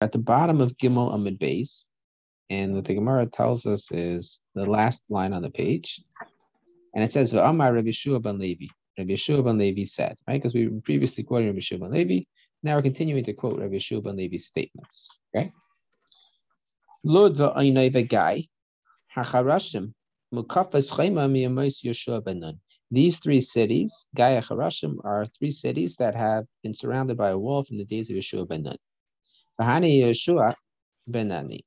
at the bottom of Gimel Amid Base, and what the Gemara tells us is the last line on the page, and it says Amar Rabbi Yeshua ben Levi. Rabbi Yeshua ben Levi said, right? Because we previously quoted Rabbi Yeshua ben Levi. Now we're continuing to quote Rabbi Yeshua ben Levi's statements. Okay. Lod guy, hacharashim, mukafas chayma miyamos Yeshua ben Nun. These three cities, Gaia Harashim, are three cities that have been surrounded by a wall from the days of Yeshua ben Nun. Bahani Yeshua ben Nani.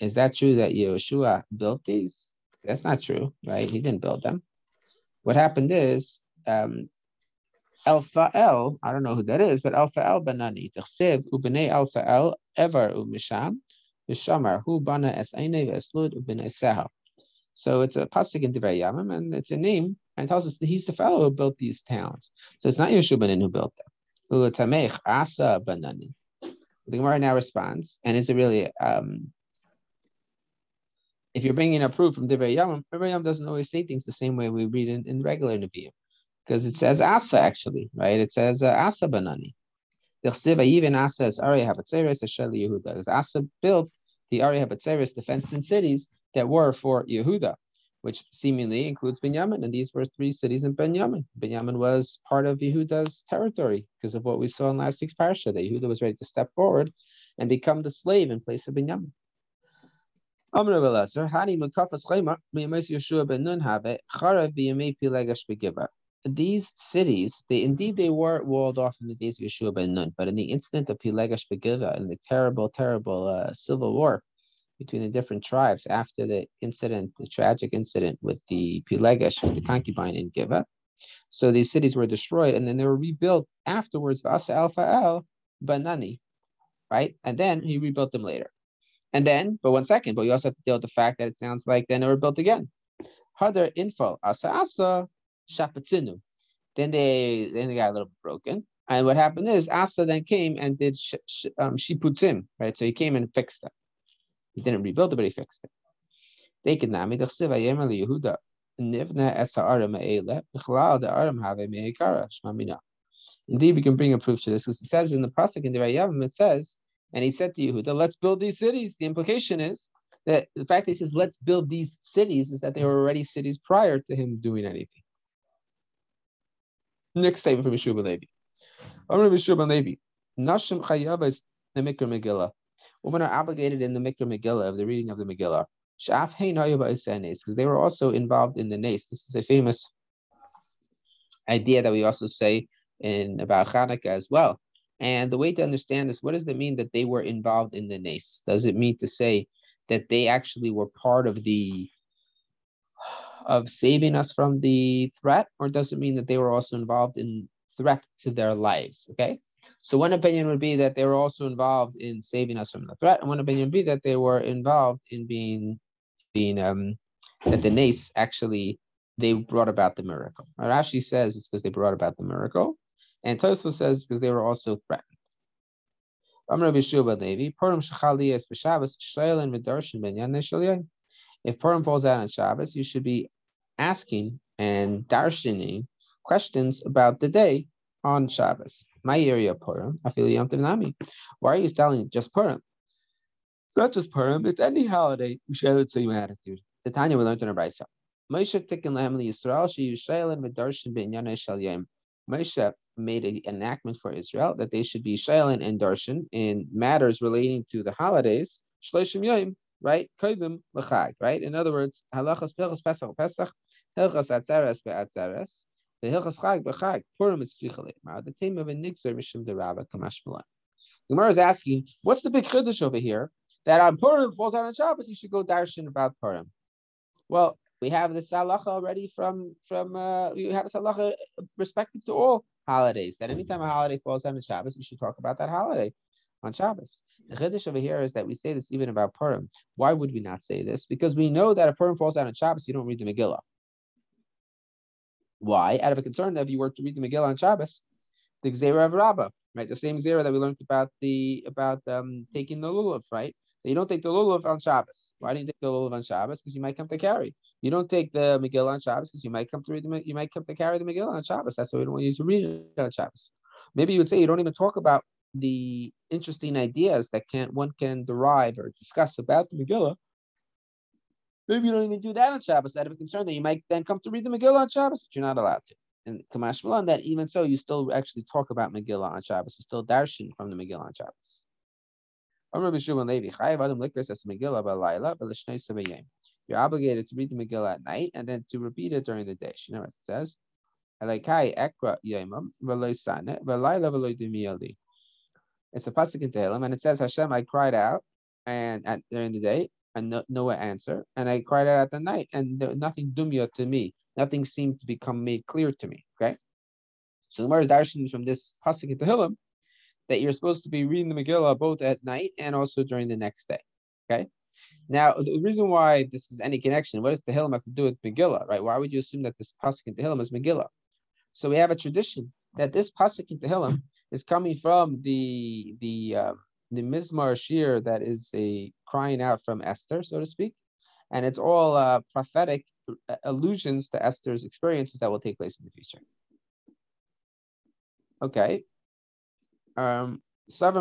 Is that true that Yeshua built these? That's not true, right? He didn't build them. What happened is um, Alpha El, I don't know who that is, but Alpha El Banani, Tchsev Ubene Alpha El Ever Umisham, Hu Bana Veslud Seha. So it's a pasuk in Divrei Yamim, and it's a name, and it tells us that he's the fellow who built these towns. So it's not Yeshua ben Nun who built them. Ulatamech Asa Banani. The Gemara now responds, and is it really um, if you're bringing a proof from Divrei Yamim, Divrei Yamim doesn't always say things the same way we read in, in regular Nevi'im, because it says Asa actually, right? It says uh, Asa Banani. Even Asa is Ari Habatzeres Yehuda. Because Asa built the Ari Habatzeres, the fenced-in cities that were for Yehuda, which seemingly includes Binyamin. And these were three cities in Binyamin. Binyamin was part of Yehuda's territory because of what we saw in last week's parsha, that Yehuda was ready to step forward and become the slave in place of Binyamin. These cities, they indeed they were walled off in the days of Yeshua ben Nun, but in the incident of Pilegash Begiva, and the terrible, terrible uh, civil war between the different tribes after the incident, the tragic incident with the Pilegash, the concubine in Giva, so these cities were destroyed and then they were rebuilt afterwards, Vasa Alpha El Banani, right? And then he rebuilt them later. And then, but one second, but you also have to deal with the fact that it sounds like then they were built again. Hadar info asa asa shapatzinu. Then they then they got a little broken. And what happened is Asa then came and did sh, sh, um, shiputzim, right? So he came and fixed it. He didn't rebuild it, but he fixed it. They could nami dechsiv ayemer Yehuda nivna es ha'ele b'chalal have me'ikara shmamina. Indeed, we can bring a proof to this because it says in the pasuk in the Rayavim, it says and he said to Yehuda, let's build these cities. The implication is that the fact that he says, let's build these cities is that they were already cities prior to him doing anything. Next statement from Yeshua Levi. Amr Yeshua Levi. Nashim chayavas the Mikra Megillah. Women are obligated in the Mikra Megillah of the reading of the Megillah. Because they were also involved in the nace. This is a famous idea that we also say in about Hanukkah as well. And the way to understand this, what does it mean that they were involved in the nace? Does it mean to say that they actually were part of the of saving us from the threat, or does it mean that they were also involved in threat to their lives? Okay. So one opinion would be that they were also involved in saving us from the threat, and one opinion would be that they were involved in being being um that the nace actually they brought about the miracle. Rashi says it's because they brought about the miracle. And Tosfos says because they were also threatened. If Purim falls out on Shabbos, you should be asking and darshaning questions about the day on Shabbos. My area Purim, I feel Yom Nami. Why are you telling just Purim? It's not just Purim, it's any holiday. We share the same attitude. The Tanya we learned in a Brisa. Moshe tikkun lehem Yisrael she yushaylin v'darshin b'inyanei shel yom. Moshe made an enactment for Israel that they should be shaylin and darshan in matters relating to the holidays, shloshim yom, right? Right? In other words, halachas pilchas pesach pesach, hilchas atzeres be'atzeres, the hilchas chag b'chag, purim is tzricha The theme of a nigzer mishum de rabba kamash The Gemara is asking, what's the big chiddush over here? That on Purim falls out on Shabbos, you should go darshan about Purim. Well, we have this halacha already from from uh, we have this halacha respective to all holidays. That anytime a holiday falls out on Shabbos, you should talk about that holiday on Shabbos. The chiddush over here is that we say this even about Purim. Why would we not say this? Because we know that if Purim falls out on Shabbos, you don't read the Megillah. Why? Out of a concern that if you were to read the Megillah on Shabbos, the Gzera of Rabbah, right? The same Gzera that we learned about the about um, taking the lulav, right? You don't take the lulav on Shabbos. Why do you take the lulav on Shabbos? Because you might come to carry. You don't take the Megillah on Shabbos because you might come to read the, you might come to carry the Megillah on Shabbos. That's why we don't want you to read it on Shabbos. Maybe you would say you don't even talk about the interesting ideas that can one can derive or discuss about the Megillah, maybe you don't even do that on Shabbos out of a concern that you might then come to read the Megillah on Shabbos, but you're not allowed to. And Kamash Malan, that even so, you still actually talk about Megillah on Shabbos. You still darshan from the Megillah on Shabbos. You're obligated to read the Megillah at night and then to repeat it during the day. You know what it says? It's a pasuk in Tehillim, and it says, "Hashem, I cried out, and at, during the day, and no, no answer, and I cried out at the night, and there, nothing dumya to me, nothing seemed to become made clear to me." Okay, so the Gemara is from this pasuk in Tehillim that you're supposed to be reading the Megillah both at night and also during the next day. Okay. Now, the reason why this is any connection, what does Tehillim have to do with Megillah, right? Why would you assume that this pasuk in Tehillim is Megillah? So we have a tradition that this pasuk in Tehillim is coming from the the uh, the Mizmar Shir that is a crying out from Esther, so to speak, and it's all uh, prophetic uh, allusions to Esther's experiences that will take place in the future. Okay. Um, so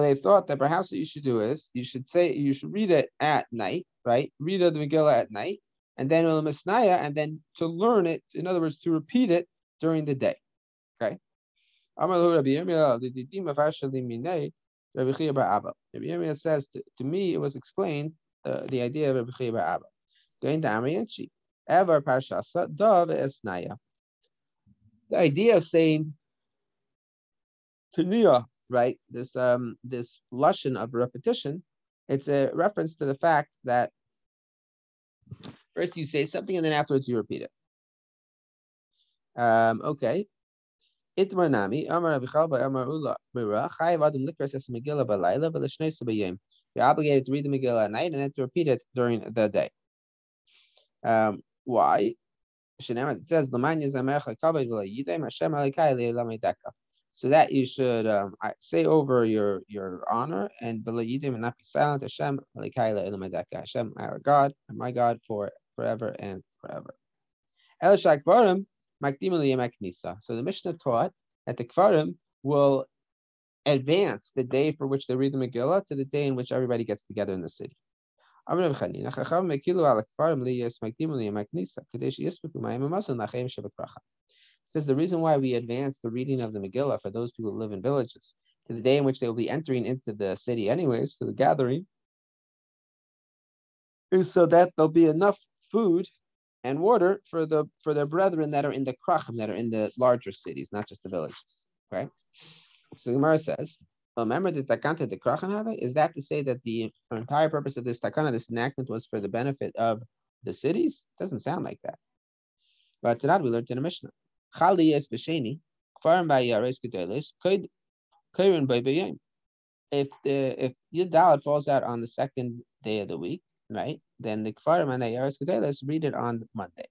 they thought that perhaps what you should do is you should say you should read it at night, right? Read the Megillah at night, and then and then to learn it, in other words, to repeat it during the day. Rabbi Yirmiyah says, to, me, it was explained uh, the idea of Rabbi Chia Bar Abba. Going to Amriyanchi, ever parshasa dov esnaya. The idea of saying taniya, right? This um this lushan of repetition, it's a reference to the fact that First you say something and then afterwards you repeat it. Um, okay. Itmar nami, Amar by Amar Ula Mira, Chayiv Adam Likras Es Megillah Balayla, Velishnes Bayim. You're obligated to read the Megillah at night and then to repeat it during the day. Um, why? It says, so that you should um, say over your your honor and and not be silent. Hashem, Hashem, our God, my God, for forever and forever. So the Mishnah taught that the Kfarim will advance the day for which they read the Megillah to the day in which everybody gets together in the city. Says the reason why we advance the reading of the Megillah for those people who live in villages to the day in which they will be entering into the city anyways, to the gathering, is so that there'll be enough food and water for the for their brethren that are in the krachim, that are in the larger cities, not just the villages. Right? So Gemara says, remember the takanta the krachan have is that to say that the entire purpose of this takana, this enactment, was for the benefit of the cities? Doesn't sound like that. But tonight we learned in a Mishnah. Chali es b'sheni, kfarim ba'yares gedolis, koid koirin b'yayim. If the if Yud falls out on the second day of the week, right? Then the Kfarim and the Let's read it on Monday.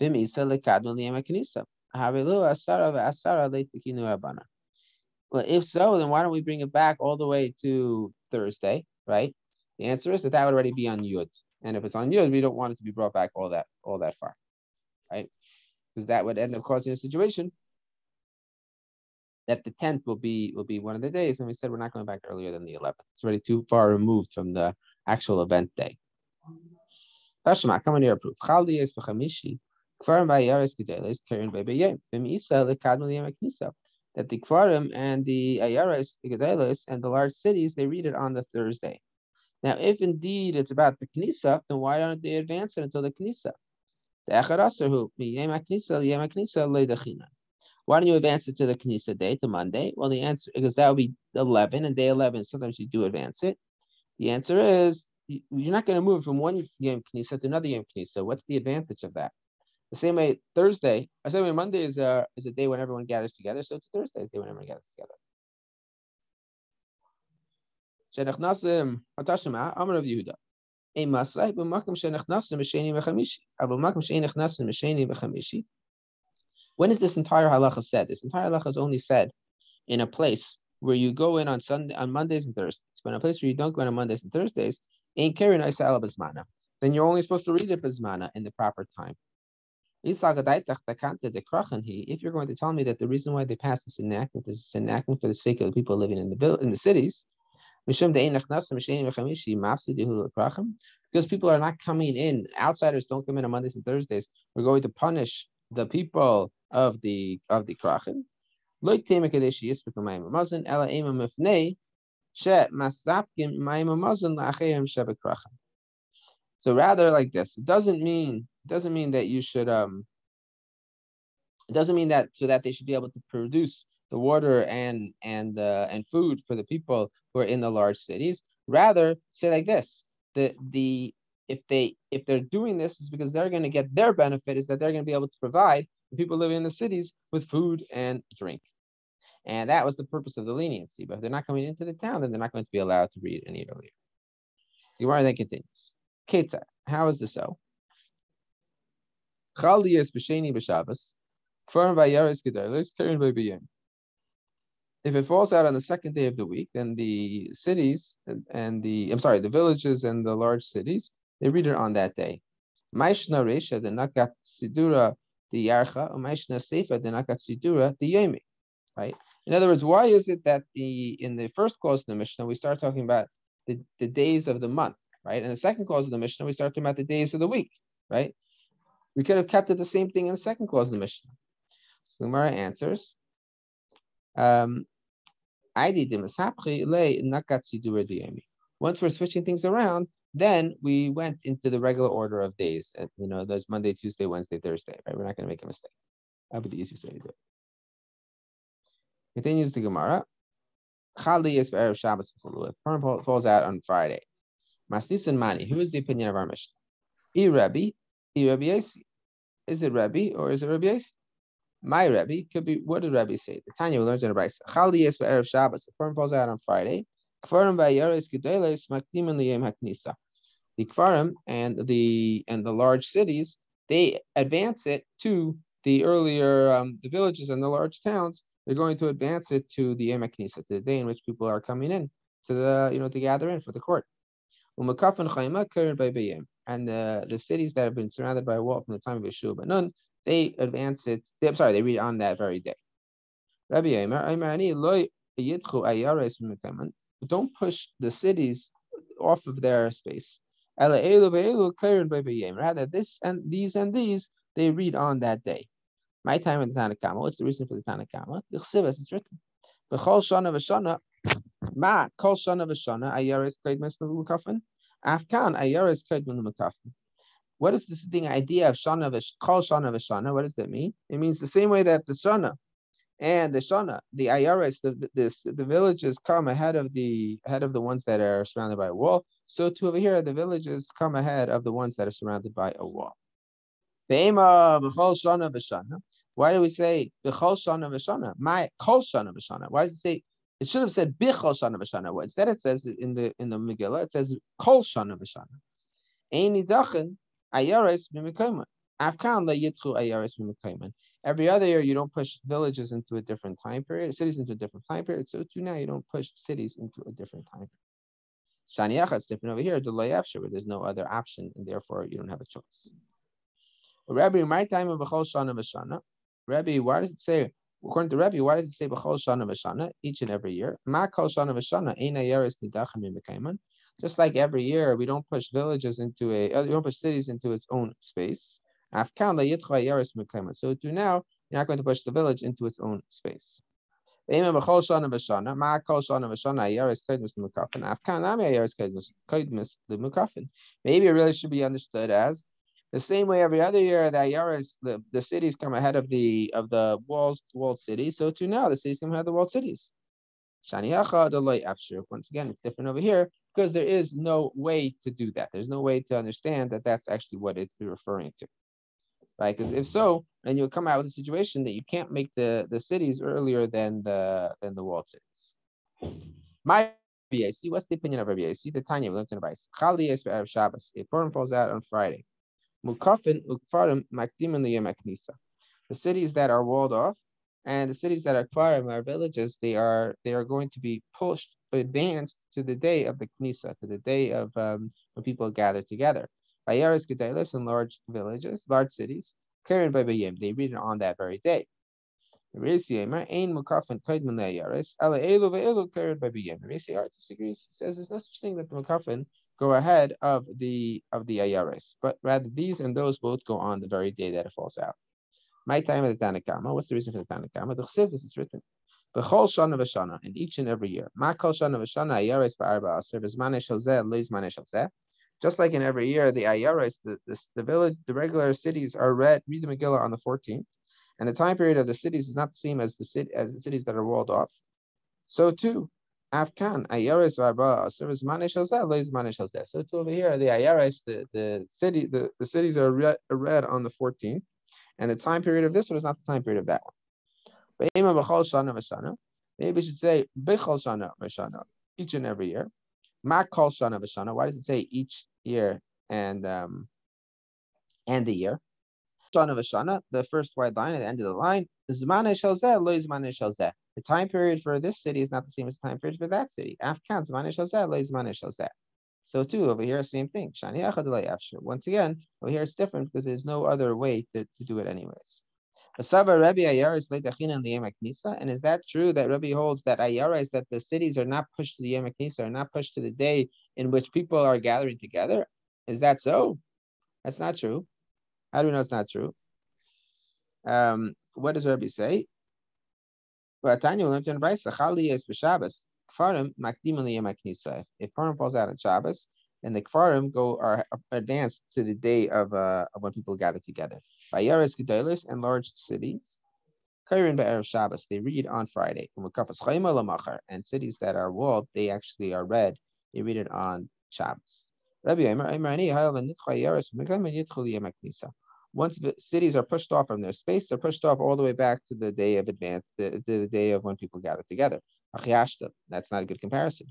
Kanisa. Havilu asara asara leitikinu abana. Well, if so, then why don't we bring it back all the way to Thursday, right? The answer is that that would already be on Yud, and if it's on Yud, we don't want it to be brought back all that all that far, right? Because that would end up causing a situation that the tenth will be will be one of the days, and we said we're not going back earlier than the eleventh. It's already too far removed from the actual event day. Tashma, come on here, proof. Chaldi is b'chamishi. Kfarim ba'yaris gedelis karen be'beyem. V'misa lekadmu liyam knisa. That the Kfarim and the Ayaris, the and the large cities, they read it on the Thursday. Now, if indeed it's about the Knisa, then why don't they advance it until the Knisa? The Echarasahu, why don't you advance it to the Knisa day, to Monday? Well, the answer, because that would be 11, and day 11, sometimes you do advance it. The answer is you're not going to move from one Yom Knisa to another Yom Knisa. What's the advantage of that? The same way Thursday, the same way Monday is a is a day when everyone gathers together. So it's Thursday is a day when everyone gathers together. When is this entire halacha said? This entire halacha is only said in a place where you go in on Sunday on Mondays and Thursdays. But in a place where you don't go in on Mondays and Thursdays, in Karen Then you're only supposed to read it Bismana in the proper time. If you're going to tell me that the reason why they passed this enactment is enactment for the sake of the people living in the in the cities, because people are not coming in, outsiders don't come in on Mondays and Thursdays. We're going to punish the people of the of the krachim. So rather like this, it doesn't mean it doesn't mean that you should um it doesn't mean that so that they should be able to produce the water and and uh, and food for the people who are in the large cities. Rather, say like this: the the if they if they're doing this is because they're going to get their benefit is that they're going to be able to provide the people living in the cities with food and drink. And that was the purpose of the leniency. But if they're not coming into the town, then they're not going to be allowed to read any earlier. The Gemara then continues. Ketza, how is this so? Chaliyas b'sheni b'Shabbos, kfarim v'yaris gedalis, karen b'yim. If it falls out on the second day of the week, then the cities and the I'm sorry, the villages and the large cities they read it on that day. Maishna Resha the Nakat Sidura the Yarcha, Maishna Sefa the Nakat Sidura the Yemi. Right? In other words, why is it that the in the first clause of the Mishnah we start talking about the, the days of the month, right? And the second clause of the Mishnah we start talking about the days of the week, right? We could have kept it the same thing in the second clause of the Mishnah. So Gemara answers. Um, once we're switching things around, then we went into the regular order of days. And, You know, there's Monday, Tuesday, Wednesday, Thursday, right? We're not going to make a mistake. That would be the easiest way to do it. Continues the Gemara. Chali is Erev Shabbos Purim falls out on Friday. Mastis and Mani. Who is the opinion of our Mishnah? E Rabbi, E Rabbi Yasi. Is it Rabbi or is it Rabbi Yasi? My Rebbe could be. What did Rebbe say? The Tanya we learned in the Brisa. Chali is Erev Shabbos. The Purim falls out on Friday. Kfarim v'ayaris gedolos makdimin liyem haknisa. The kfarim and the and the large cities they advance it to the earlier um, the villages and the large towns. They're going to advance it to the to the day in which people are coming in to the you know to gather in for the court. And the, the cities that have been surrounded by a wall from the time of Yeshua ben Nun, they advance it. They, I'm sorry, they read on that very day. Don't push the cities off of their space. Rather, this and these and these they read on that day. My time in the Tanakhama. What's the reason for the Tanakhama? It's written. B'chol shana v'shana, ma kol shana v'shana ayaris kaid mes l'mukafin. Afkan ayaris kaid l'mukafin. What is this thing idea of shana kol shana v'shana? What does that mean? It means the same way that the shana and the shana, the ayaris, the, the the villages come ahead of the ahead of the ones that are surrounded by a wall. So to over here, the villages come ahead of the ones that are surrounded by a wall. Why do we say b'chol shana v'shana? My kol shana v'shana. Why does it say? It should have said b'chol shana v'shana. Well, instead, it says in the in the Megillah, it says kol shana v'shana. Ein nidachin ayaris b'mekayman. Afkan la yitchu. Every other year, you don't push villages into a different time period, cities into a different time period. So too now, you don't push cities into a different time period. Shaniacha, it's different over here, where there's no other option, and therefore you don't have a choice. Rabbi, my time of Bechol Shana Vashana. Rabbi, why does it say, according to Rabbi, why does it say Bechol Shana Vashana each and every year? Ma Kol Shana Vashana, Eina Yeres Nidachim Just like every year, we don't push villages into a, uh, we don't push cities into its own space. Afkan la Yitcha Yeres Mekayman. So to now, you're not going to push the village into its own space. Maybe it really should be understood as the same way every other year the Ayaris, the, the cities come ahead of the of the walls walled cities, so too now the cities come ahead of the walled cities. The light after. Once again, it's different over here because there is no way to do that. There's no way to understand that that's actually what it's referring to. Right? Because if so, then you'll come out with a situation that you can't make the, the cities earlier than the than the walled cities. My see what's the opinion of Rabbi See the Tanya we learned in the Bais. Chali for Shabbos. A Purim falls out on Friday. Mukafin ukfarim makdimin knisa. The cities that are walled off and the cities that are kfarim, are villages, they are they are going to be pushed, advanced to the day of the knisa, to the day of um, when people gather together. Bayaris gedalis in large villages, large cities. Karen by. They read it on that very day. Raisi disagrees. He says there's no such thing that the Mukafin go ahead of the of the Ayaris, but rather these and those both go on the very day that it falls out. My time of the Tanakama. What's the reason for the Tanakama? The Chsiv is written. B'chol shana and each and every year. Ma kol shana v'shana ayaris ba'arba aser v'zmanei shel zeh shel zeh. Just like in every year, the ayaris, the, the, the village, the regular cities are read, read the Megillah on the 14th, and the time period of the cities is not the same as the as the cities that are walled off. So too, Afkan ayaris v'arba aser v'zmanei shel zeh leis manei shel zeh. So too over here, the ayaris, the, the city, the, the cities are are read on the 14th, and the time period of this one is not the time period of that one. Maybe we should say Bechol Shana Vashana, each and every year. Mak Kol Shana Vashana. Why does it say each year and um and the year? Shana Vashana, the first white line at the end of the line, Zmane Shalzeh, Lo Zmane Shalzeh. The time period for this city is not the same as the time period for that city. Afkan. So too over here, same thing. Once again, over here it's different because there's no other way to, to do it anyways. And is that true that Rabbi holds that Ayara is that the cities are not pushed to the Yom are not pushed to the day in which people are gathering together? Is that so? That's not true. How do we know it's not true? Um, what does Rabbi say? If Purim falls out on Shabbos, and the Kfarim go are advanced to the day of uh, of when people gather together. Vayaris Gedolis and large cities. Kairin Be'erev Shabbos, they read on Friday. And cities that are walled, they actually are read. They read it on Shabbos. Once the cities are pushed off from their space, they're pushed off all the way back to the day of advance, the, the day of when people gather together. That's not a good comparison.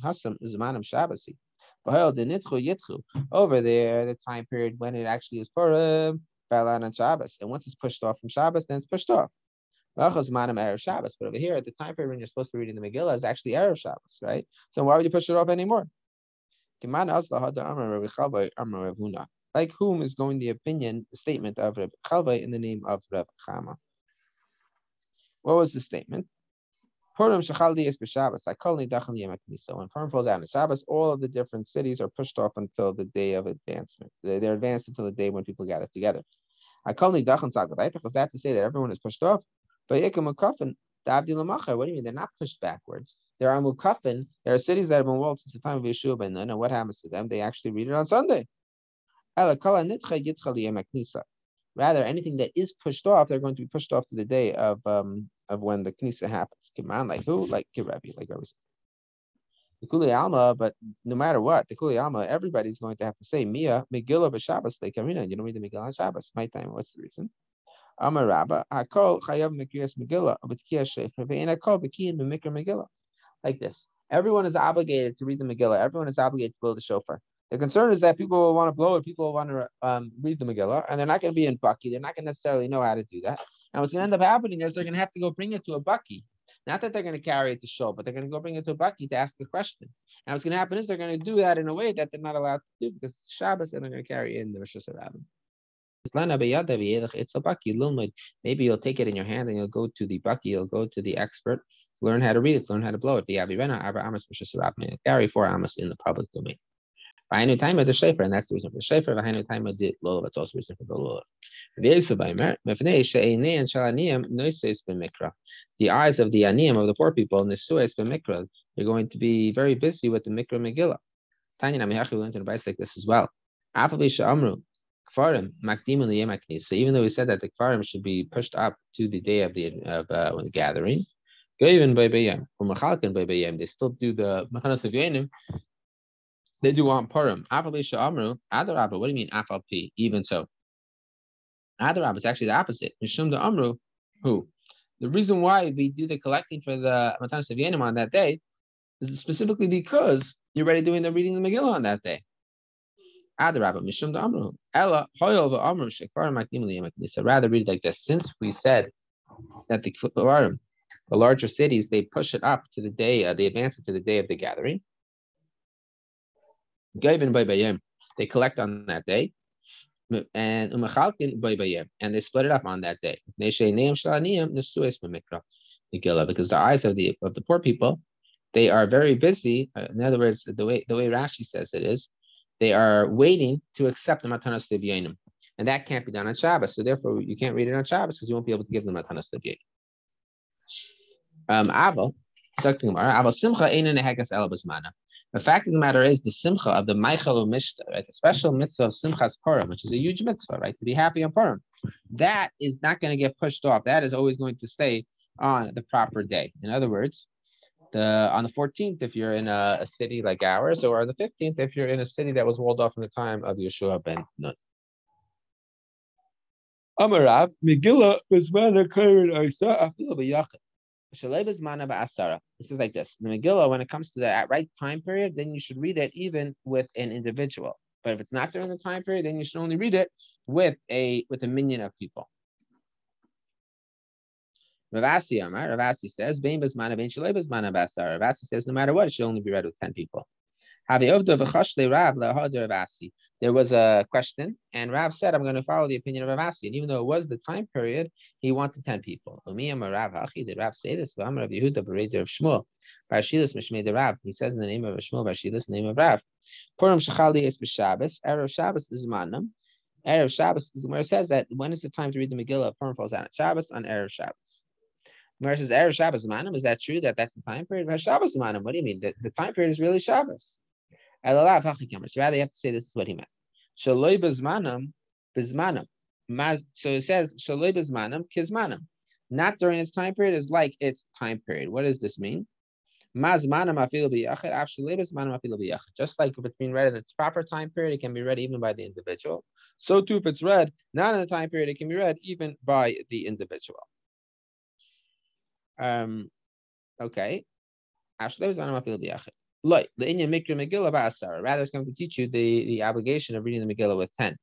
Over there, the time period when it actually is Purim, fell out on Shabbos. And once it's pushed off from Shabbos, then it's pushed off. But over here, at the time period when you're supposed to be reading the Megillah, is actually Erev Shabbos, right? So why would you push it off anymore? Like whom is going the opinion, the statement of Reb Chalvai in the name of Reb Chama? What was the statement? Purim Shechaldi is b'Shabbos. I call Nidachal Yom So when Purim falls out on Shabbos, all of the different cities are pushed off until the day of advancement. They're advanced until the day when people gather together. I call Nidachal because that to say that everyone is pushed off. But Yikim Mukafin, What do you mean? They're not pushed backwards. There are Mukafin. There are cities that have been walled since the time of Yeshua ben Nun. And what happens to them? They actually read it on Sunday. Rather, anything that is pushed off, they're going to be pushed off to the day of um, of when the Knisa happens. Kiman, like who? Like Kirabi, like Rabbi The Kuli Alma, but no matter what, the Kuli Alma, everybody's going to have to say Mia, Megillah b'Shabbos, like Karina. You don't read the Megillah on Shabbos. My time, what's the reason? Amar Rabba, Akol Chayav Mekriyas Megillah, B'Tkiyah Shefer, Ve'en Akol B'Kiyin B'Mikra Megillah. Like this. Everyone is obligated to read the Megillah. Everyone is obligated to blow the shofar. The concern is that people will want to blow it, people will want to um, read the Megillah, and they're not going to be in Bucky. They're not going to necessarily know how to do that. And what's going to end up happening is they're going to have to go bring it to a bucky. Not that they're going to carry it to show, but they're going to go bring it to a bucky to ask a question. And what's going to happen is they're going to do that in a way that they're not allowed to do because Shabbos and they're going to carry in the Rosh Hashanah. It's a bucky. Maybe you'll take it in your hand and you'll go to the bucky, you'll go to the expert, learn how to read it, learn how to blow it. The carry four amas in the public domain. V'hainu of the shefer, and that's the reason for the shefer. Time of the lulav, that's also the reason for the lulav. The eyes of the aniyim of the poor people, nesues b'mikra, they're going to be very busy with the mikra megillah. Tanya namihachi we learned in the like this as well. So even though we said that the kfarim should be pushed up to the day of the of uh, the gathering, they still do the Machanas of they do want Purim. Afalisha Amru, Adarabba. What do you mean Afalpi? Even so. Adarabba is actually the opposite. Mishum the Amru, who? The reason why we do the collecting for the Matan Savyanim on that day is specifically because you're already doing the reading the Megillah on that day. Adarabba, Mishum the Amru. Ella, Hoyol Amru, Shekvar Makdim So rather read it like this. Since we said that the the larger cities, they push it up to the day, uh, they advance it to the day of the gathering. By Bayim, they collect on that day. and umachalkin and they split it up on that day. Because the eyes of the of the poor people, they are very busy. Uh, in other words, the way the way Rashi says it is, they are waiting to accept the matanas levyanim, and that can't be done on Shabbos. So therefore, you can't read it on Shabbos because you won't be able to give them matanas levyanim. Um, Aval, simcha ein in elabas mana. The fact of the matter is the simcha of the Michael Mishta, right? The special mitzvah of Simchas Purim, which is a huge mitzvah, right? To be happy on Purim. That is not going to get pushed off. That is always going to stay on the proper day. In other words, the on the 14th, if you're in a, a city like ours, or the 15th, if you're in a city that was walled off in the time of Yeshua ben Nun. Amarav, Megillah, Bezmana Kairin Isa, this is like this. The Megillah, when it comes to the right time period, then you should read it even with an individual. But if it's not during the time period, then you should only read it with a with a minyan of people. Rav Asi Amar, Rav Asi says, Ravasi says, no matter what, it should only be read with 10 people. There was a question, and Rav said, I'm going to follow the opinion of Rav Asi. And even though it was the time period, he wanted 10 people. Did Rav say this? Rav Yehuda, of Shmuel. Barshilas Mishmei the Rav. He says in the name of Shmuel, Barshilas, the name of Rav. Purim Shechali is B'Shabbos. Erev Shabbos is Manam. Erev Shabbos where it says that when is the time to read the Megillah? Purim falls out on Shabbos on Erev Shabbos. It says Erev Shabbos Manam, is that true that that's the time period? Shabbos Manam. What do you mean? The, the time period is really Shabbos. Rather, you have to say this is what he meant. Shaloi bezmanam, bezmanam. So it says shaloi. Not during its time period is like its time period. What does this mean? Just like if it's being read in its proper time period, it can be read even by the individual. So too, if it's read not in a time period, it can be read even by the individual. Um, okay. Like the Inyan Mikra Megillah Ba'asar. Rather, it's going to teach you the, the obligation of reading the Megillah with 10.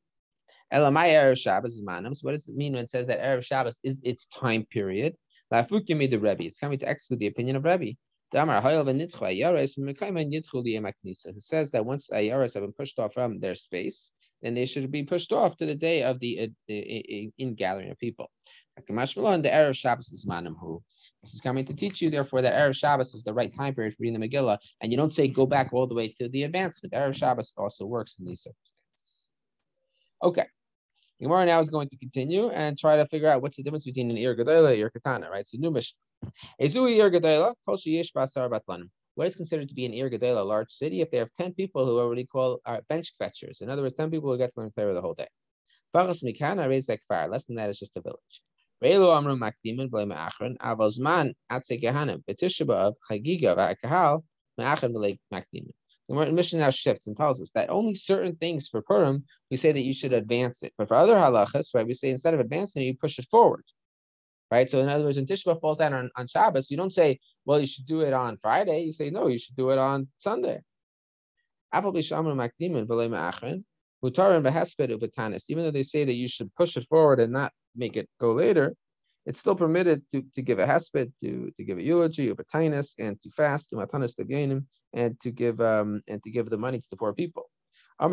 Elamai Erev Shabbos is manam. So what does it mean when it says that Erev Shabbos is its time period? Lafukim the Rebbe. It's coming to exclude the opinion of Rebbe. Who says that once Ayaras have been pushed off from their space, then they should be pushed off to the day of the uh, in gathering of people. The Erev Shabbos is manam who. Is coming to teach you, therefore, that Erev Shabbos is the right time period for reading the Megillah, and you don't say go back all the way to the advancement. Erev Shabbos also works in these circumstances. Okay. Gemara now is going to continue and try to figure out what's the difference between an Ir Gedola and Ir Katana, right? So, new Mishnah. What is considered to be an Ir Gedola, a large city, if they have 10 people who are call are bench fetchers? In other words, 10 people who get to learn Torah the whole day. Less than that is just a village. Makdimin Gehanim, Chagiga Vakahal, Makdimin. The Mishnah now shifts and tells us that only certain things for Purim, we say that you should advance it. But for other halachas, right, we say instead of advancing it, you push it forward. Right? So in other words, when Tisha B'Av falls down on, on Shabbos, you don't say, well, you should do it on Friday. You say, no, you should do it on Sunday. Even though they say that you should push it forward and not make it go later, it's still permitted to, to give a hesped, to, to give a eulogy, a batinus, and to fast, to matanis to and to give um and to give the money to the poor people. That's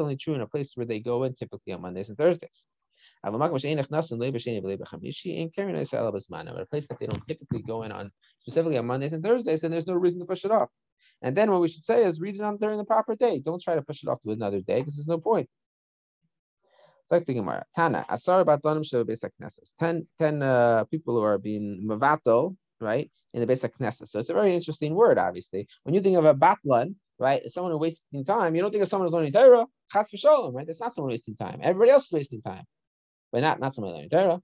only true in a place where they go in typically on Mondays and Thursdays. But a place that they don't typically go in on specifically on Mondays and Thursdays, then there's no reason to push it off. And then what we should say is read it on during the proper day. Don't try to push it off to another day because there's no point. Like the Gemara. Tana, Asar Batonim Shel Besak Knesses. Ten, ten uh, people who are being Mavato, right, in the Besak Knesses. So it's a very interesting word, obviously. When you think of a Batlan, right, someone who's wasting time, you don't think of someone who's learning Torah, Chas v'sholem, right? That's not someone wasting time. Everybody else is wasting time, but not, not someone learning Torah.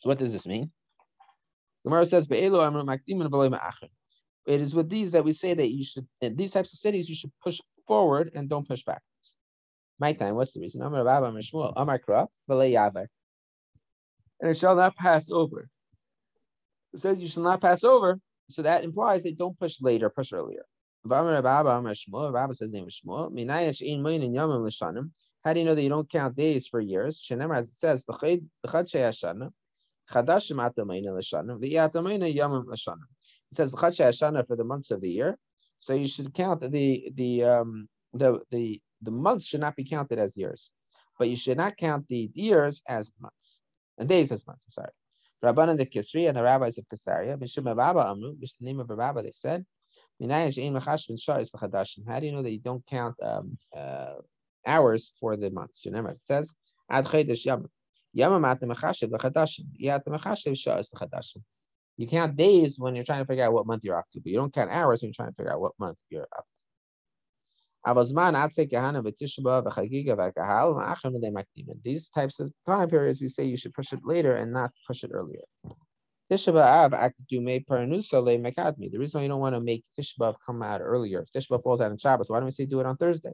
So what does this mean? Gemara says, It is with these that we say that you should, in these types of cities, you should push forward and don't push back. My time, what's the reason? Amar Rabba Amar Shmuel, Amar Kra, Yavar. And it shall not pass over. It says you shall not pass over, so that implies they don't push later, push earlier. Amar says name l'shanim. How do you know that you don't count days for years? As it says. It says the chad sheyashana for the months of the year. So you should count the the um the the the months should not be counted as years, but you should not count the years as months and days as months. I'm sorry. Rabbanan the Kisri and the rabbis of Caesarea, Mishum Rabba Amru, the name of a rabbi, they said, How do you know that you don't count um, uh, hours for the months? Remember, it says. You count days when you're trying to figure out what month you're up to, but you don't count hours when you're trying to figure out what month you're up. These types of time periods, we say you should push it later and not push it earlier. The reason why you don't want to make Tisha come out earlier, if falls out on Shabbos, why don't we say do it on Thursday?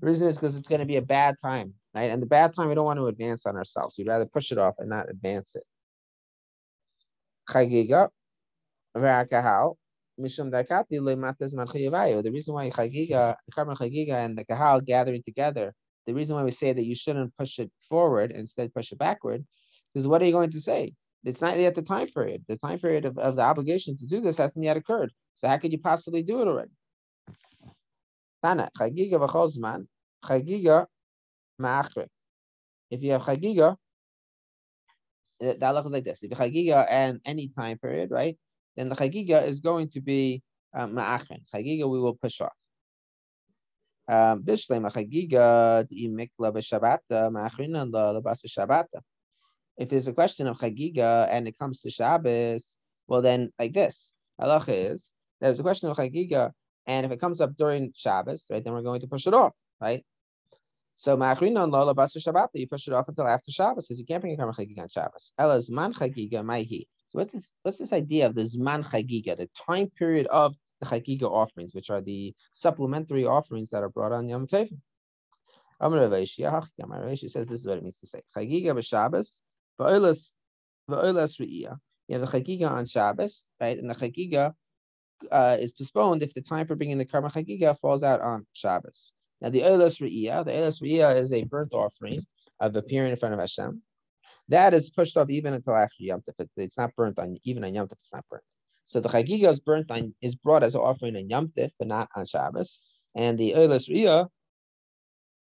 The reason is because it's going to be a bad time, right? And the bad time, we don't want to advance on ourselves. We'd rather push it off and not advance it. Chagiga, Vakahal, The reason why Chagiga, Chagiga, and the Kahal gathering together, the reason why we say that you shouldn't push it forward, instead push it backward, is what are you going to say? It's not yet the time period. The time period of, of the obligation to do this hasn't yet occurred. So how could you possibly do it already? Tana, Chagiga Chagiga. If you have Chagiga, eh, the halach is like this. If you Chagiga and any time period, right, then the Chagiga is going to be uh, ma'achre. Chagiga we will push off. Um, Bishlema Chagiga, imikla b'shabata, ma'achrina lebasa shabata. If there's a question of Chagiga and it comes to Shabbos, well then like this. Halacha is there's a question of Chagiga and if it comes up during Shabbos, right, then we're going to push it off, right? So ma'achrina lola basa Shabbat, you push it off until after Shabbos because you can't bring a karma on Shabbos. Ela zman chagiga maihi. So what's this? What's this idea of the zman chagiga, the time period of the chagiga offerings, which are the supplementary offerings that are brought on Yom Tov? Rav says this is what it means to say. Chagiga b'Shabbos, v'olas re'iyah. You have the chagiga on Shabbos, right? And the chagiga uh, is postponed if the time for bringing the karma chagiga falls out on Shabbos. Now the Eilos Re'iyah, the Eilos Re'iyah is a burnt offering of appearing in front of Hashem. That is pushed off even until after Yom Tov. It's not burnt on even on Yom Tov. It's not burnt. So the chagiga is burnt on is brought as an offering on Yom Tov, but not on Shabbos. And the Eilos Re'iyah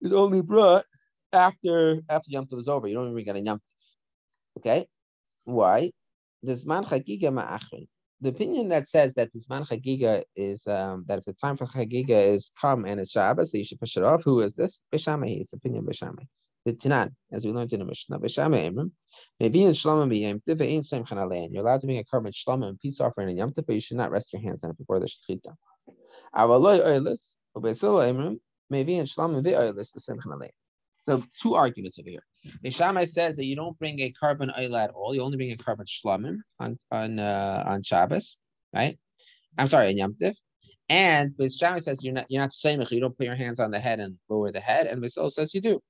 is only brought after after Yom Tov is over. You don't even get a Yom Tov. Okay, why? This man chagiga ma'achrin the opinion that says that this man chagiga is um, that if the time for chagiga is come and it's Shabbos, that you should push it off. Who is this? Beis Shammai. It's opinion Beis Shammai. The Tanan, as we learned in the Mishnah, Beis Shammai Imram. Maybe in Shlomim b'Yom Tiv ain't Simchan Alein. You're allowed to bring a korban Shlomim and peace offering in Yom Tiv, but you should not rest your hands on it before the Shechita. Avaloi Oilis, Ubesil Imram. Maybe in Shlomim v'Oilis Simchan Alein. So two arguments over here. Beis Shammai says that you don't bring a korban oil at all. You only bring a korban shlamim on on uh, on Shabbos, right? I'm sorry, on Yom Tiv. And Beis Shammai says you're not you're not saying you don't put your hands on the head and lower the head. And Beisol says you do.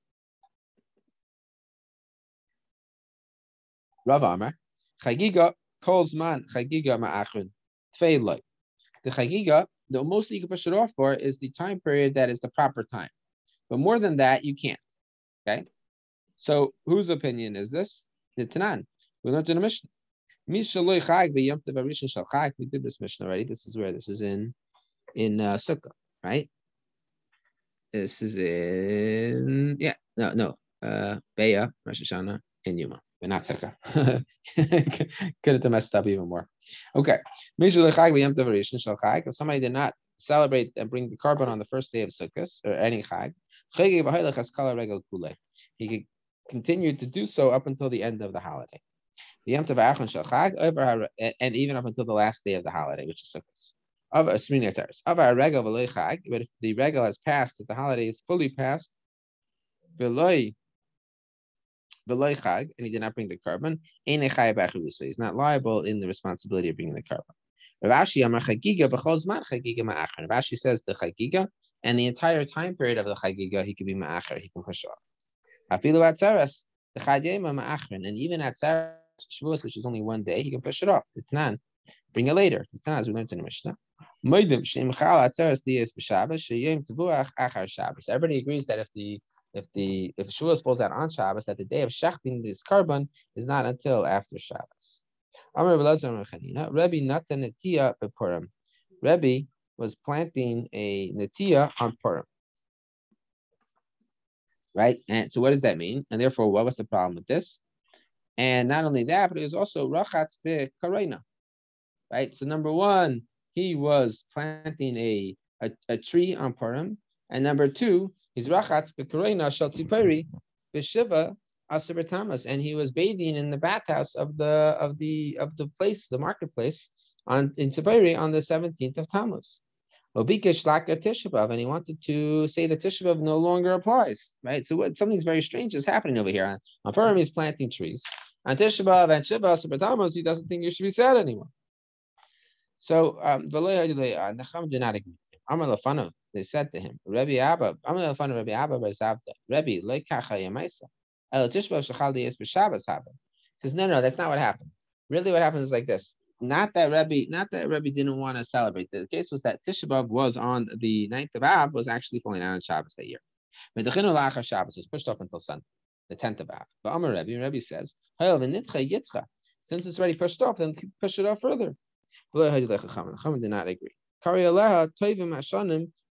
Rav Amar, Chagiga calls man Chagiga ma'achun tfeiloi. The Chagiga, the most you can push it off for is the time period that is the proper time. But more than that, you can't. Okay. So whose opinion is this? The Tanan. We learned in the Mishnah. We did this Mishnah already. This is where this is in in uh, Sukkah, right? This is in yeah no no uh Beya Rosh Hashanah and Yuma, but not Sukkah. Could have messed up even more. Okay, if somebody did not celebrate and bring the korban on the first day of Sukkot or any Chag, he could continue to do so up until the end of the holiday. And even up until the last day of the holiday, which is Sukkot. Of uh, a Of our regal but if the regal has passed, if the holiday is fully passed, and he did not bring the korban, he's not liable in the responsibility of bringing the korban. Rashi says the chagiga and the entire time period of the chagiga, he can be ma'acher, he can push off. Afilu atzaras, the chadiyema ma'achrin, and even at Tzaras, Shavuos, which is only one day, he can push it off. The Tanan, bring it later. The Tanan, as we learned in the Mishnah. Everybody agrees that if the if the if Shavuos falls out on Shabbos, that the day of shachting this korban is not until after Shabbos. Bepurim. Rebbe was planting a natia on Purim. Right? And so what does that mean? And therefore, what was the problem with this? And not only that, but it was also. Right? So number one, he was planting a, a, a tree on Purim. And number two, he's rachatz karena shal tzipari b'shiva asur and he was bathing in the bathhouse of the of the of the place, the marketplace, on in Tzipori on the 17th of Tammuz. Obikesh Laka and he wanted to say that Tisha B'Av no longer applies, right? So what, something's very strange is happening over here. On, on Purim, he's planting trees. On Tisha B'Av and Shiva Tammuz, he doesn't think it should be said anymore. So, um, Nacham did not agree. They said to him, Rabbi Abba, Amar Lafano, Rabbi Abba, Rabbi Rabbi, Leikacha Yamaisa. El Tisha B'Av Shachal is Says, no, no, that's not what happened. Really, what happens is like this not that Rebbe, not that Rebbe didn't want to celebrate. The case was that Tisha was on the 9th of Ab, was actually falling out on Shabbos that year. Shabbos was pushed off until Sunday, the 10th of Ab. But Amar Rebbe, Rebbe says, since it's already pushed off, then push it off further. The Chachamim did not agree.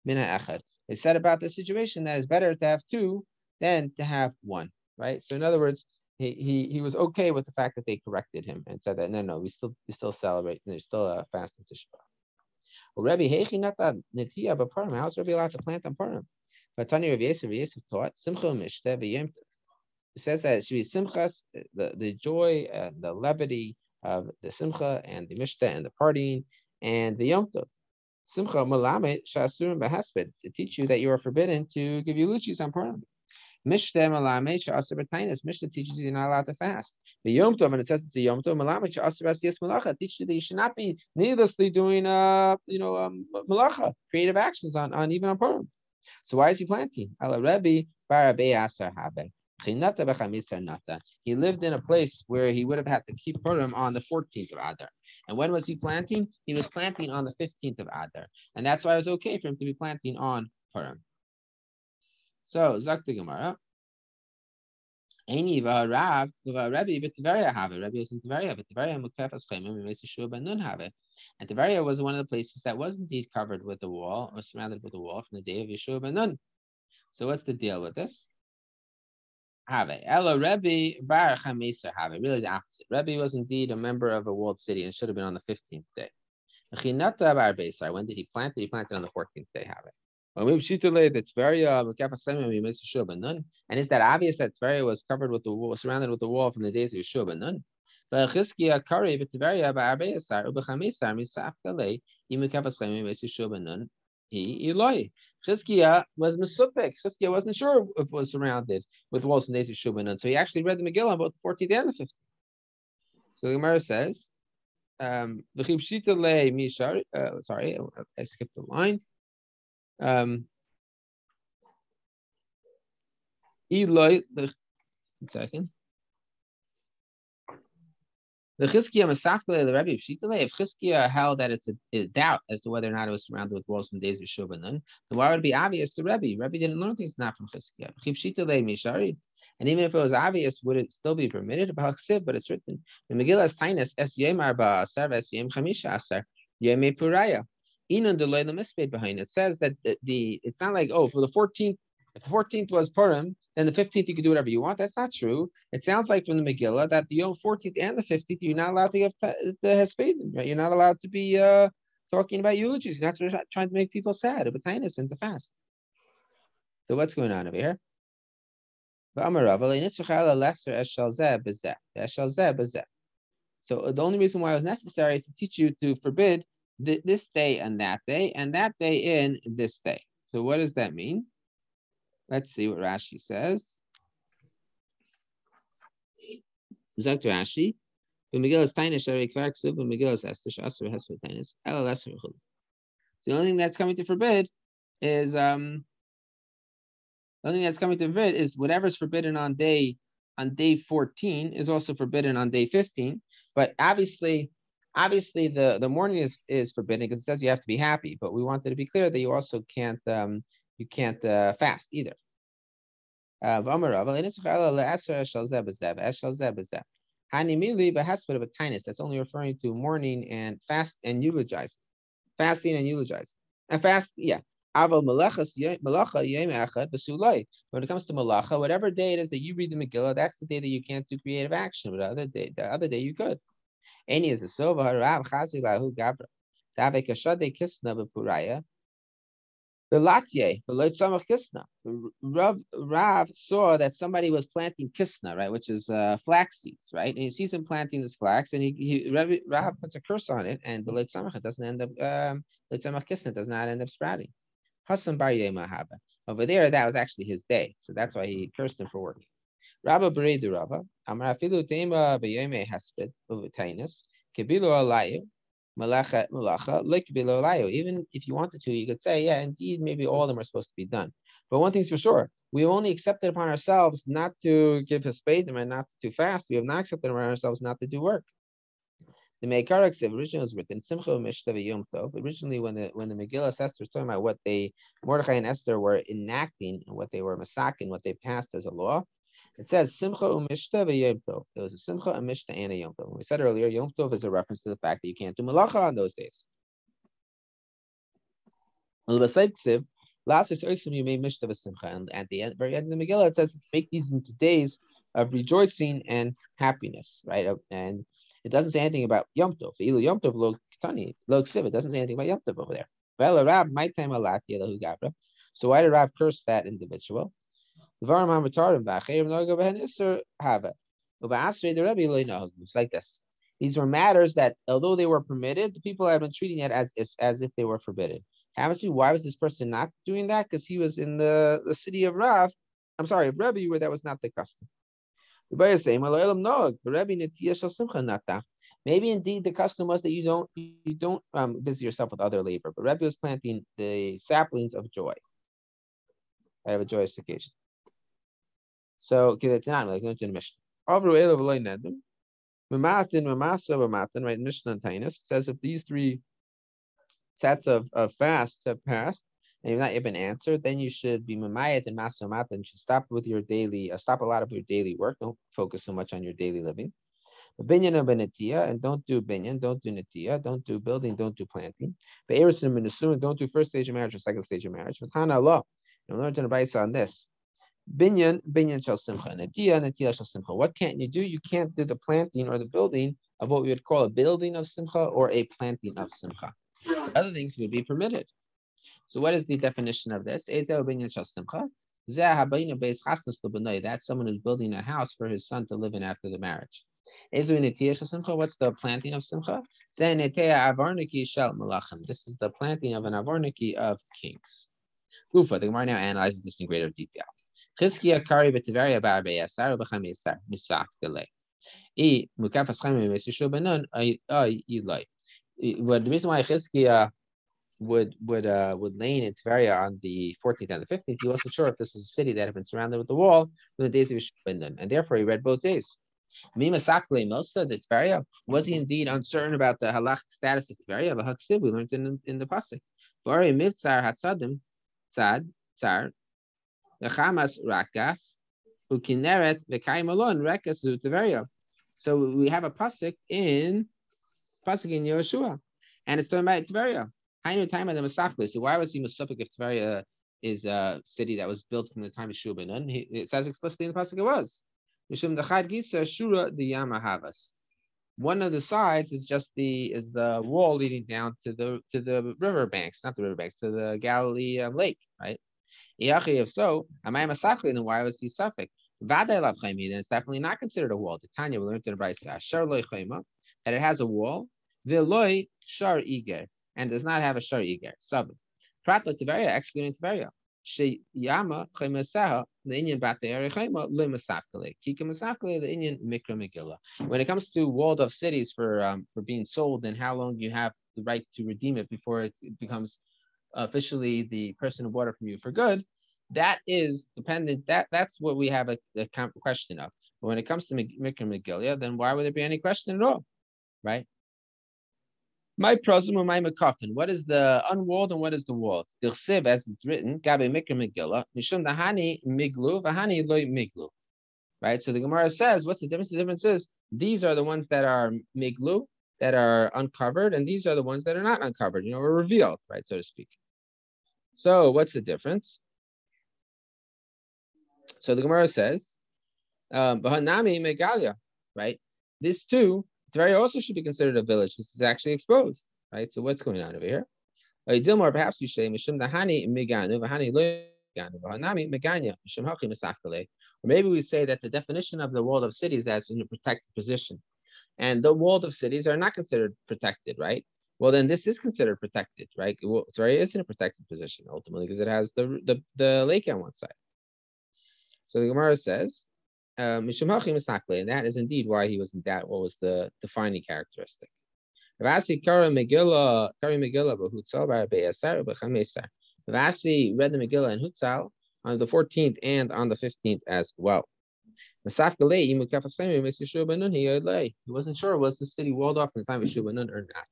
They said about the situation that it's better to have two than to have one, right? So in other words, he, he he was okay with the fact that they corrected him and said that no no we still we still celebrate there's still a fast in. Well, Rabbi Hechi not that netiya but Purim. How's Rabbi allowed to plant on Purim? But Tani Rabbi Yosef Yosef taught simcha mishte v'yem. It says that it should be simchas the the joy and the levity of the simcha and the mishte and the partying and the yom tov. Simcha malamet shasurim behesped to teach you that you are forbidden to give eulogies on Purim. Mishnah Malame Sha'asar B'Tainis. Mishnah teaches you you're not allowed to fast. The Yom Tov, and it says it's a Yom Tov, Malame Sha'asar B'Asiyas Malacha teaches you that you should not be needlessly doing, uh, you know, um, Malacha, creative actions on, on even on Purim. So why is he planting? Ala Rebbe Asar Habe. He lived in a place where he would have had to keep Purim on the 14th of Adar. And when was he planting? He was planting on the 15th of Adar. And that's why it was okay for him to be planting on Purim. So Zak the Gemara. Any Rav, Rabbi, but Tveria have it. Rabbi was in Tveria, but Tveria Mukefas Chaimim, Yeshua Ben Nun have it. And Tveria was one of the places that was indeed covered with a wall or surrounded with a wall from the day of Yeshua Ben Nun. So what's the deal with this? Have. Ella Rebbe Bar Chameser have. Really the opposite. Rebbe was indeed a member of a walled city and should have been on the 15th day. When did he plant it? He planted on the 14th day. Have it. Uh, and is that obvious that Tveria was covered with the wall, surrounded with the wall from the days of Yeshua? But Chizkiya Kari Yeshua ben Nun he Eloi. Chizkiya was mesupik. Chizkiya wasn't sure if it was surrounded with walls and ben Nun, so he actually read the Megillah on the 14th and the 15th. So the Gemara says, um, uh, sorry, I skipped the line. Um, Eloi, the second. The Chizkiya Masafle, the Rebbe of Shitale, if held that it's a, a, doubt as to whether or not it was surrounded with walls from days of Shubanan, then why would it be obvious to Rebbe? Rebbe didn't learn things not from Chizkiya. Mishari. And even if it was obvious, would it still be permitted? But it's written in Megillah's Tainus, Es Yemar Ba'asar, Es Yem Chamisha Asar, Yeme Puraya. It says that the, the, it's not like oh for the 14th if the 14th was Purim then the 15th you can do whatever you want. That's not true. It sounds like from the Megillah that the 14th and the 15th you're not allowed to give the Hespedim right? You're not allowed to be uh, talking about eulogies you're not trying to make people sad kindness and the fast. So what's going on over here? So the only reason why it was necessary is to teach you to forbid th- this day and that day, and that day in this day. So what does that mean? Let's see what Rashi says. Zok Rashi. The only thing that's coming to forbid is um the only thing that's coming to forbid is whatever's forbidden on day on day 14 is also forbidden on day 15. But obviously obviously the the mourning is is forbidden because it says you have to be happy but we wanted to be clear that you also can't um you can't uh, fast either uh, that's only referring to mourning and fast and eulogizing fasting and eulogizing A fast, yeah. When it comes to malacha, whatever day it is that you read the Megillah, that's the day that you can't do creative action. But the other day, the other day you could. Any is a sova harav lahu gabra. Dave kashade kisna b'puraya. The latye, the. Rav, Rav saw that somebody was planting kisna, right, which is uh, flax seeds, right, and he sees him planting this flax, and he, he Rav, puts a curse on it, and the loitzamach doesn't end up, um, loitzamach kisna does not end up sprouting. Hassan Bar Mahaba. Over there, that was actually his day. So that's why he cursed him for working. Rabba Beredu Rabba, Amar Afilu Tema Bayome Hesped Uvitainus, Kabilu Alayu, Malacha Malacha. Even if you wanted to, you could say, yeah, indeed, maybe all of them are supposed to be done. But one thing's for sure, we have only accepted upon ourselves not to give his spade and not to fast. We have not accepted upon ourselves not to do work. The Meikarak originally was written Simcha Mishtava Yom Tov. Originally, when the when the Megillah Esther was talking about what they Mordechai and Esther were enacting and what they were masaking, what they passed as a law, it says Simcha Umishta Yom Tov. There was a Simcha, a Mishta, and a Yom Tov. We said earlier, Yom Tov is a reference to the fact that you can't do malacha on those days. Last is you may Mishta Simcha, and at the end, very end of the Megillah, it says make these into days of rejoicing and happiness, right? And it doesn't say anything about Yom Tov. Ilu Yom Tov lo It doesn't say anything about Yom Tov over there. Well, my time. So why did Rav curse that individual? It's like this. These were matters that, although they were permitted, the people had been treating it as, as, as if they were forbidden. Obviously, why was this person not doing that? Because he was in the, the city of Rav. I'm sorry, of Rebbe, where that was not the custom. Maybe indeed the custom was that you don't you don't um, busy yourself with other labor, but Rebbe was planting the saplings of joy. I have a joyous occasion. So like going to the Mishnah. Mamatin, Mamasa, Mamatin, right? Mishnah and Tainus says if these three sets of, of fasts have passed, and you've not yet been answered, then you should be mamayat and masamat and should stop with your daily, uh, stop a lot of your daily work. Don't focus so much on your daily living. Binyan and benatia, and don't do binyan, don't do natia, don't do building, don't do planting. But and don't do first stage of marriage or second stage of marriage. But Allah, and learn to advice on this. Binyan, binyan shall simcha, natia, natia shall simcha. What can't you do? You can't do the planting or the building of what we would call a building of simcha or a planting of simcha. Other things would be permitted. So what is the definition of this? binyan shal simcha. That's someone who's building a house for his son to live in after the marriage. What's the planting of simcha? This is the planting of an avarniki of kings. Gufa, the Gemara now analyzes this in greater detail. Chizkiya kari b'tiveria ba'arbe yasar u'b'chem yasar misak delay. Yilay. But the reason why Chizkiya would would uh would lane in Tveria on the 14th and the 15th, he wasn't sure if this is a city that had been surrounded with the wall in the days of Yeshua and therefore he read both days. Mima Sakle Mosa, the Tveria, was he indeed uncertain about the halachic status of Tveria? But Haksiv, we learned in, in the pasuk. Bari Mitzar Hatzadim, Tzad, Tzar, the Chamas Rakas, Ukineret, Vekaim Alon, Rekas Tveria. So we have a pasuk in pasuk in Yeshua, and it's talking about Tveria. Hainu time of the Masachlis. So why was he Masufik if Tveria is a city that was built from the time of Shubanan? It says explicitly in the pasuk it was. Mishum Dachad Gisa Shura the Yamahavas. One of the sides is just the is the wall leading down to the to the river banks, not the river banks, to the Galilee um, lake, right? If so, am I Masachli? Then why was he Suffolk? Vaday Lav Then it's definitely not considered a wall. Tanya we learned in the Brisa, Shar Loy that it has a wall. Veloy Shar Iger and does not have a shar yiger. Sub. Pratla Tiveria, excluding Tiveria. Sheyama Chemesaha, the Indian Batayari Chema, Limasakale. Kika Masakale, the Indian Mikra Megillah. When it comes to walled off cities for um, for being sold and how long you have the right to redeem it before it becomes officially the person who bought it from you for good, that is dependent. That that's what we have a, a question of. But when it comes to Mikra Megillah, then why would there be any question at all, right? My prosum or my makafin. What is the unwalled and what is the walled? Dirsiv, as it's written, Gabe Mikra Megillah, Mishum Dahani Miglu, Vahani Loy Miglu. Right? So the Gemara says, what's the difference? The difference is these are the ones that are Miglu, that are uncovered, and these are the ones that are not uncovered, you know, or revealed, right, so to speak. So what's the difference? So the Gemara says, um, Bahanami Megalia, right? This too, Tveria also should be considered a village. This is actually exposed, right? So what's going on over here? Dilmar, perhaps you say Mishum Dahani Meganu, Vahani Masakale. Or maybe we say that the definition of the wall of cities as in a protected position. And the walled of cities are not considered protected, right? Well, then this is considered protected, right? Well, Tveria is in a protected position ultimately because it has the, the, the lake on one side. So the Gemara says, uh, and that is indeed why he was in doubt. What was the defining characteristic? Rav Asi Kara Megillah, Kari Megillah, Behutzal, Barabeasar, Bechamesar. Rav Asi read the Megillah in Hutzal on the 14th and on the 15th as well. He wasn't sure was the city walled off in the time of Shubanun or not.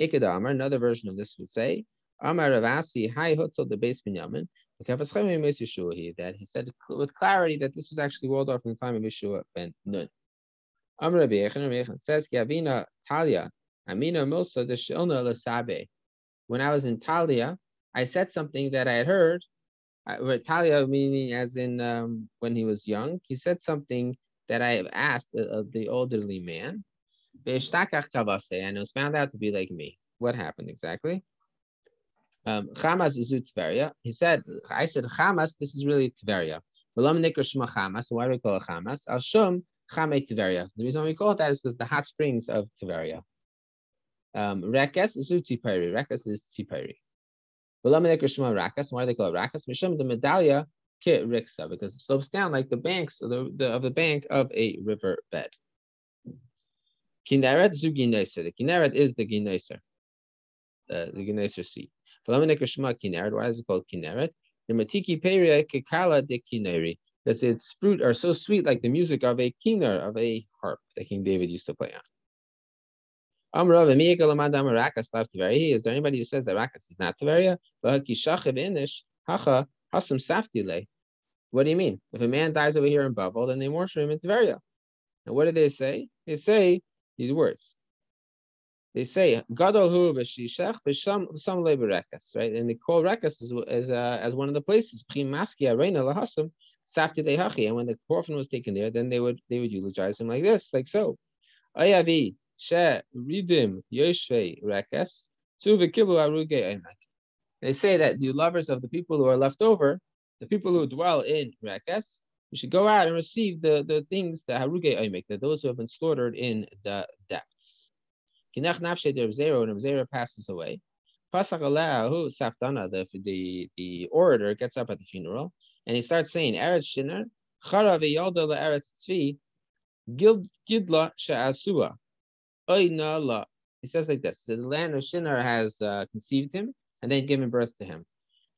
Ikadamar, another version of this would say, Amar Rav Asi, Hai Hutzal, the base Binyamin, that he said with clarity that this was actually walled off in the time of Yeshua ben Nun. Amar Rabbi Yechon says, Avina Talia, Amina Milsa de Shilna Lasabe. When I was in Talia, I said something that I had heard. I, Talia meaning as in um, when he was young, he said something that I have asked of the elderly man. And it was found out to be like me. What happened exactly? Um, Chamas is Tveria. He said, I said Chamas, this is really Tveria. Chamas. Why do we call it Chamas? Al Shum Chame Tveria. The reason we call it that is because the hot springs of Tveria. Um, Rekes is Tzipori. Rekes is shma Rakas. Why do they call it Rakas? Mishum the medallia kit riksa because it slopes down like the banks of the, the of the bank of a river bed. Kineret zu The Kineret is the Gineser, the, the Gineser sea. Why is it called Kineret? The Matiki Peria Kekala de Kineri. Because its fruit are so sweet like the music of a kiner, of a harp that King David used to play on. Is there anybody who says that Rakas is not Tveria? What do you mean? If a man dies over here in Bavel, then they worship him in Tveria. And what do they say? They say these words. They say gadol hu b'shishach b'sham some labor rekas, right? And they call rekas as as, uh, as one of the places prim maski arena lahasam safti dehachi. And when the coffin was taken there, then they would they would eulogize him like this, like so. Ayavi she ridim yoshvei rekas tu v'kibu aruge eimak. They say that the lovers of the people who are left over, the people who dwell in rekas, you should go out and receive the, the things that haruge eimek, that those who have been slaughtered in the depths. Kinach nafshe der zero and zero passes away. Pasach who saftana, the the the orator gets up at the funeral and he starts saying Eretz Shinar, Chara v'yolda Eretz Tzvi, Gidla she'asua, Oina la. He says like this: the land of Shinar has uh, conceived him and then given birth to him.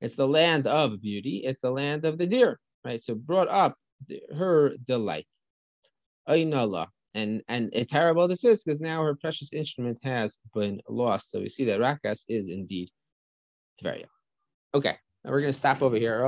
It's the land of beauty. It's the land of the deer, right? So brought up her delight. Oina la. And and a terrible this is because now her precious instrument has been lost. So we see that Rakas is indeed Tveria. Okay, now we're to stop over here.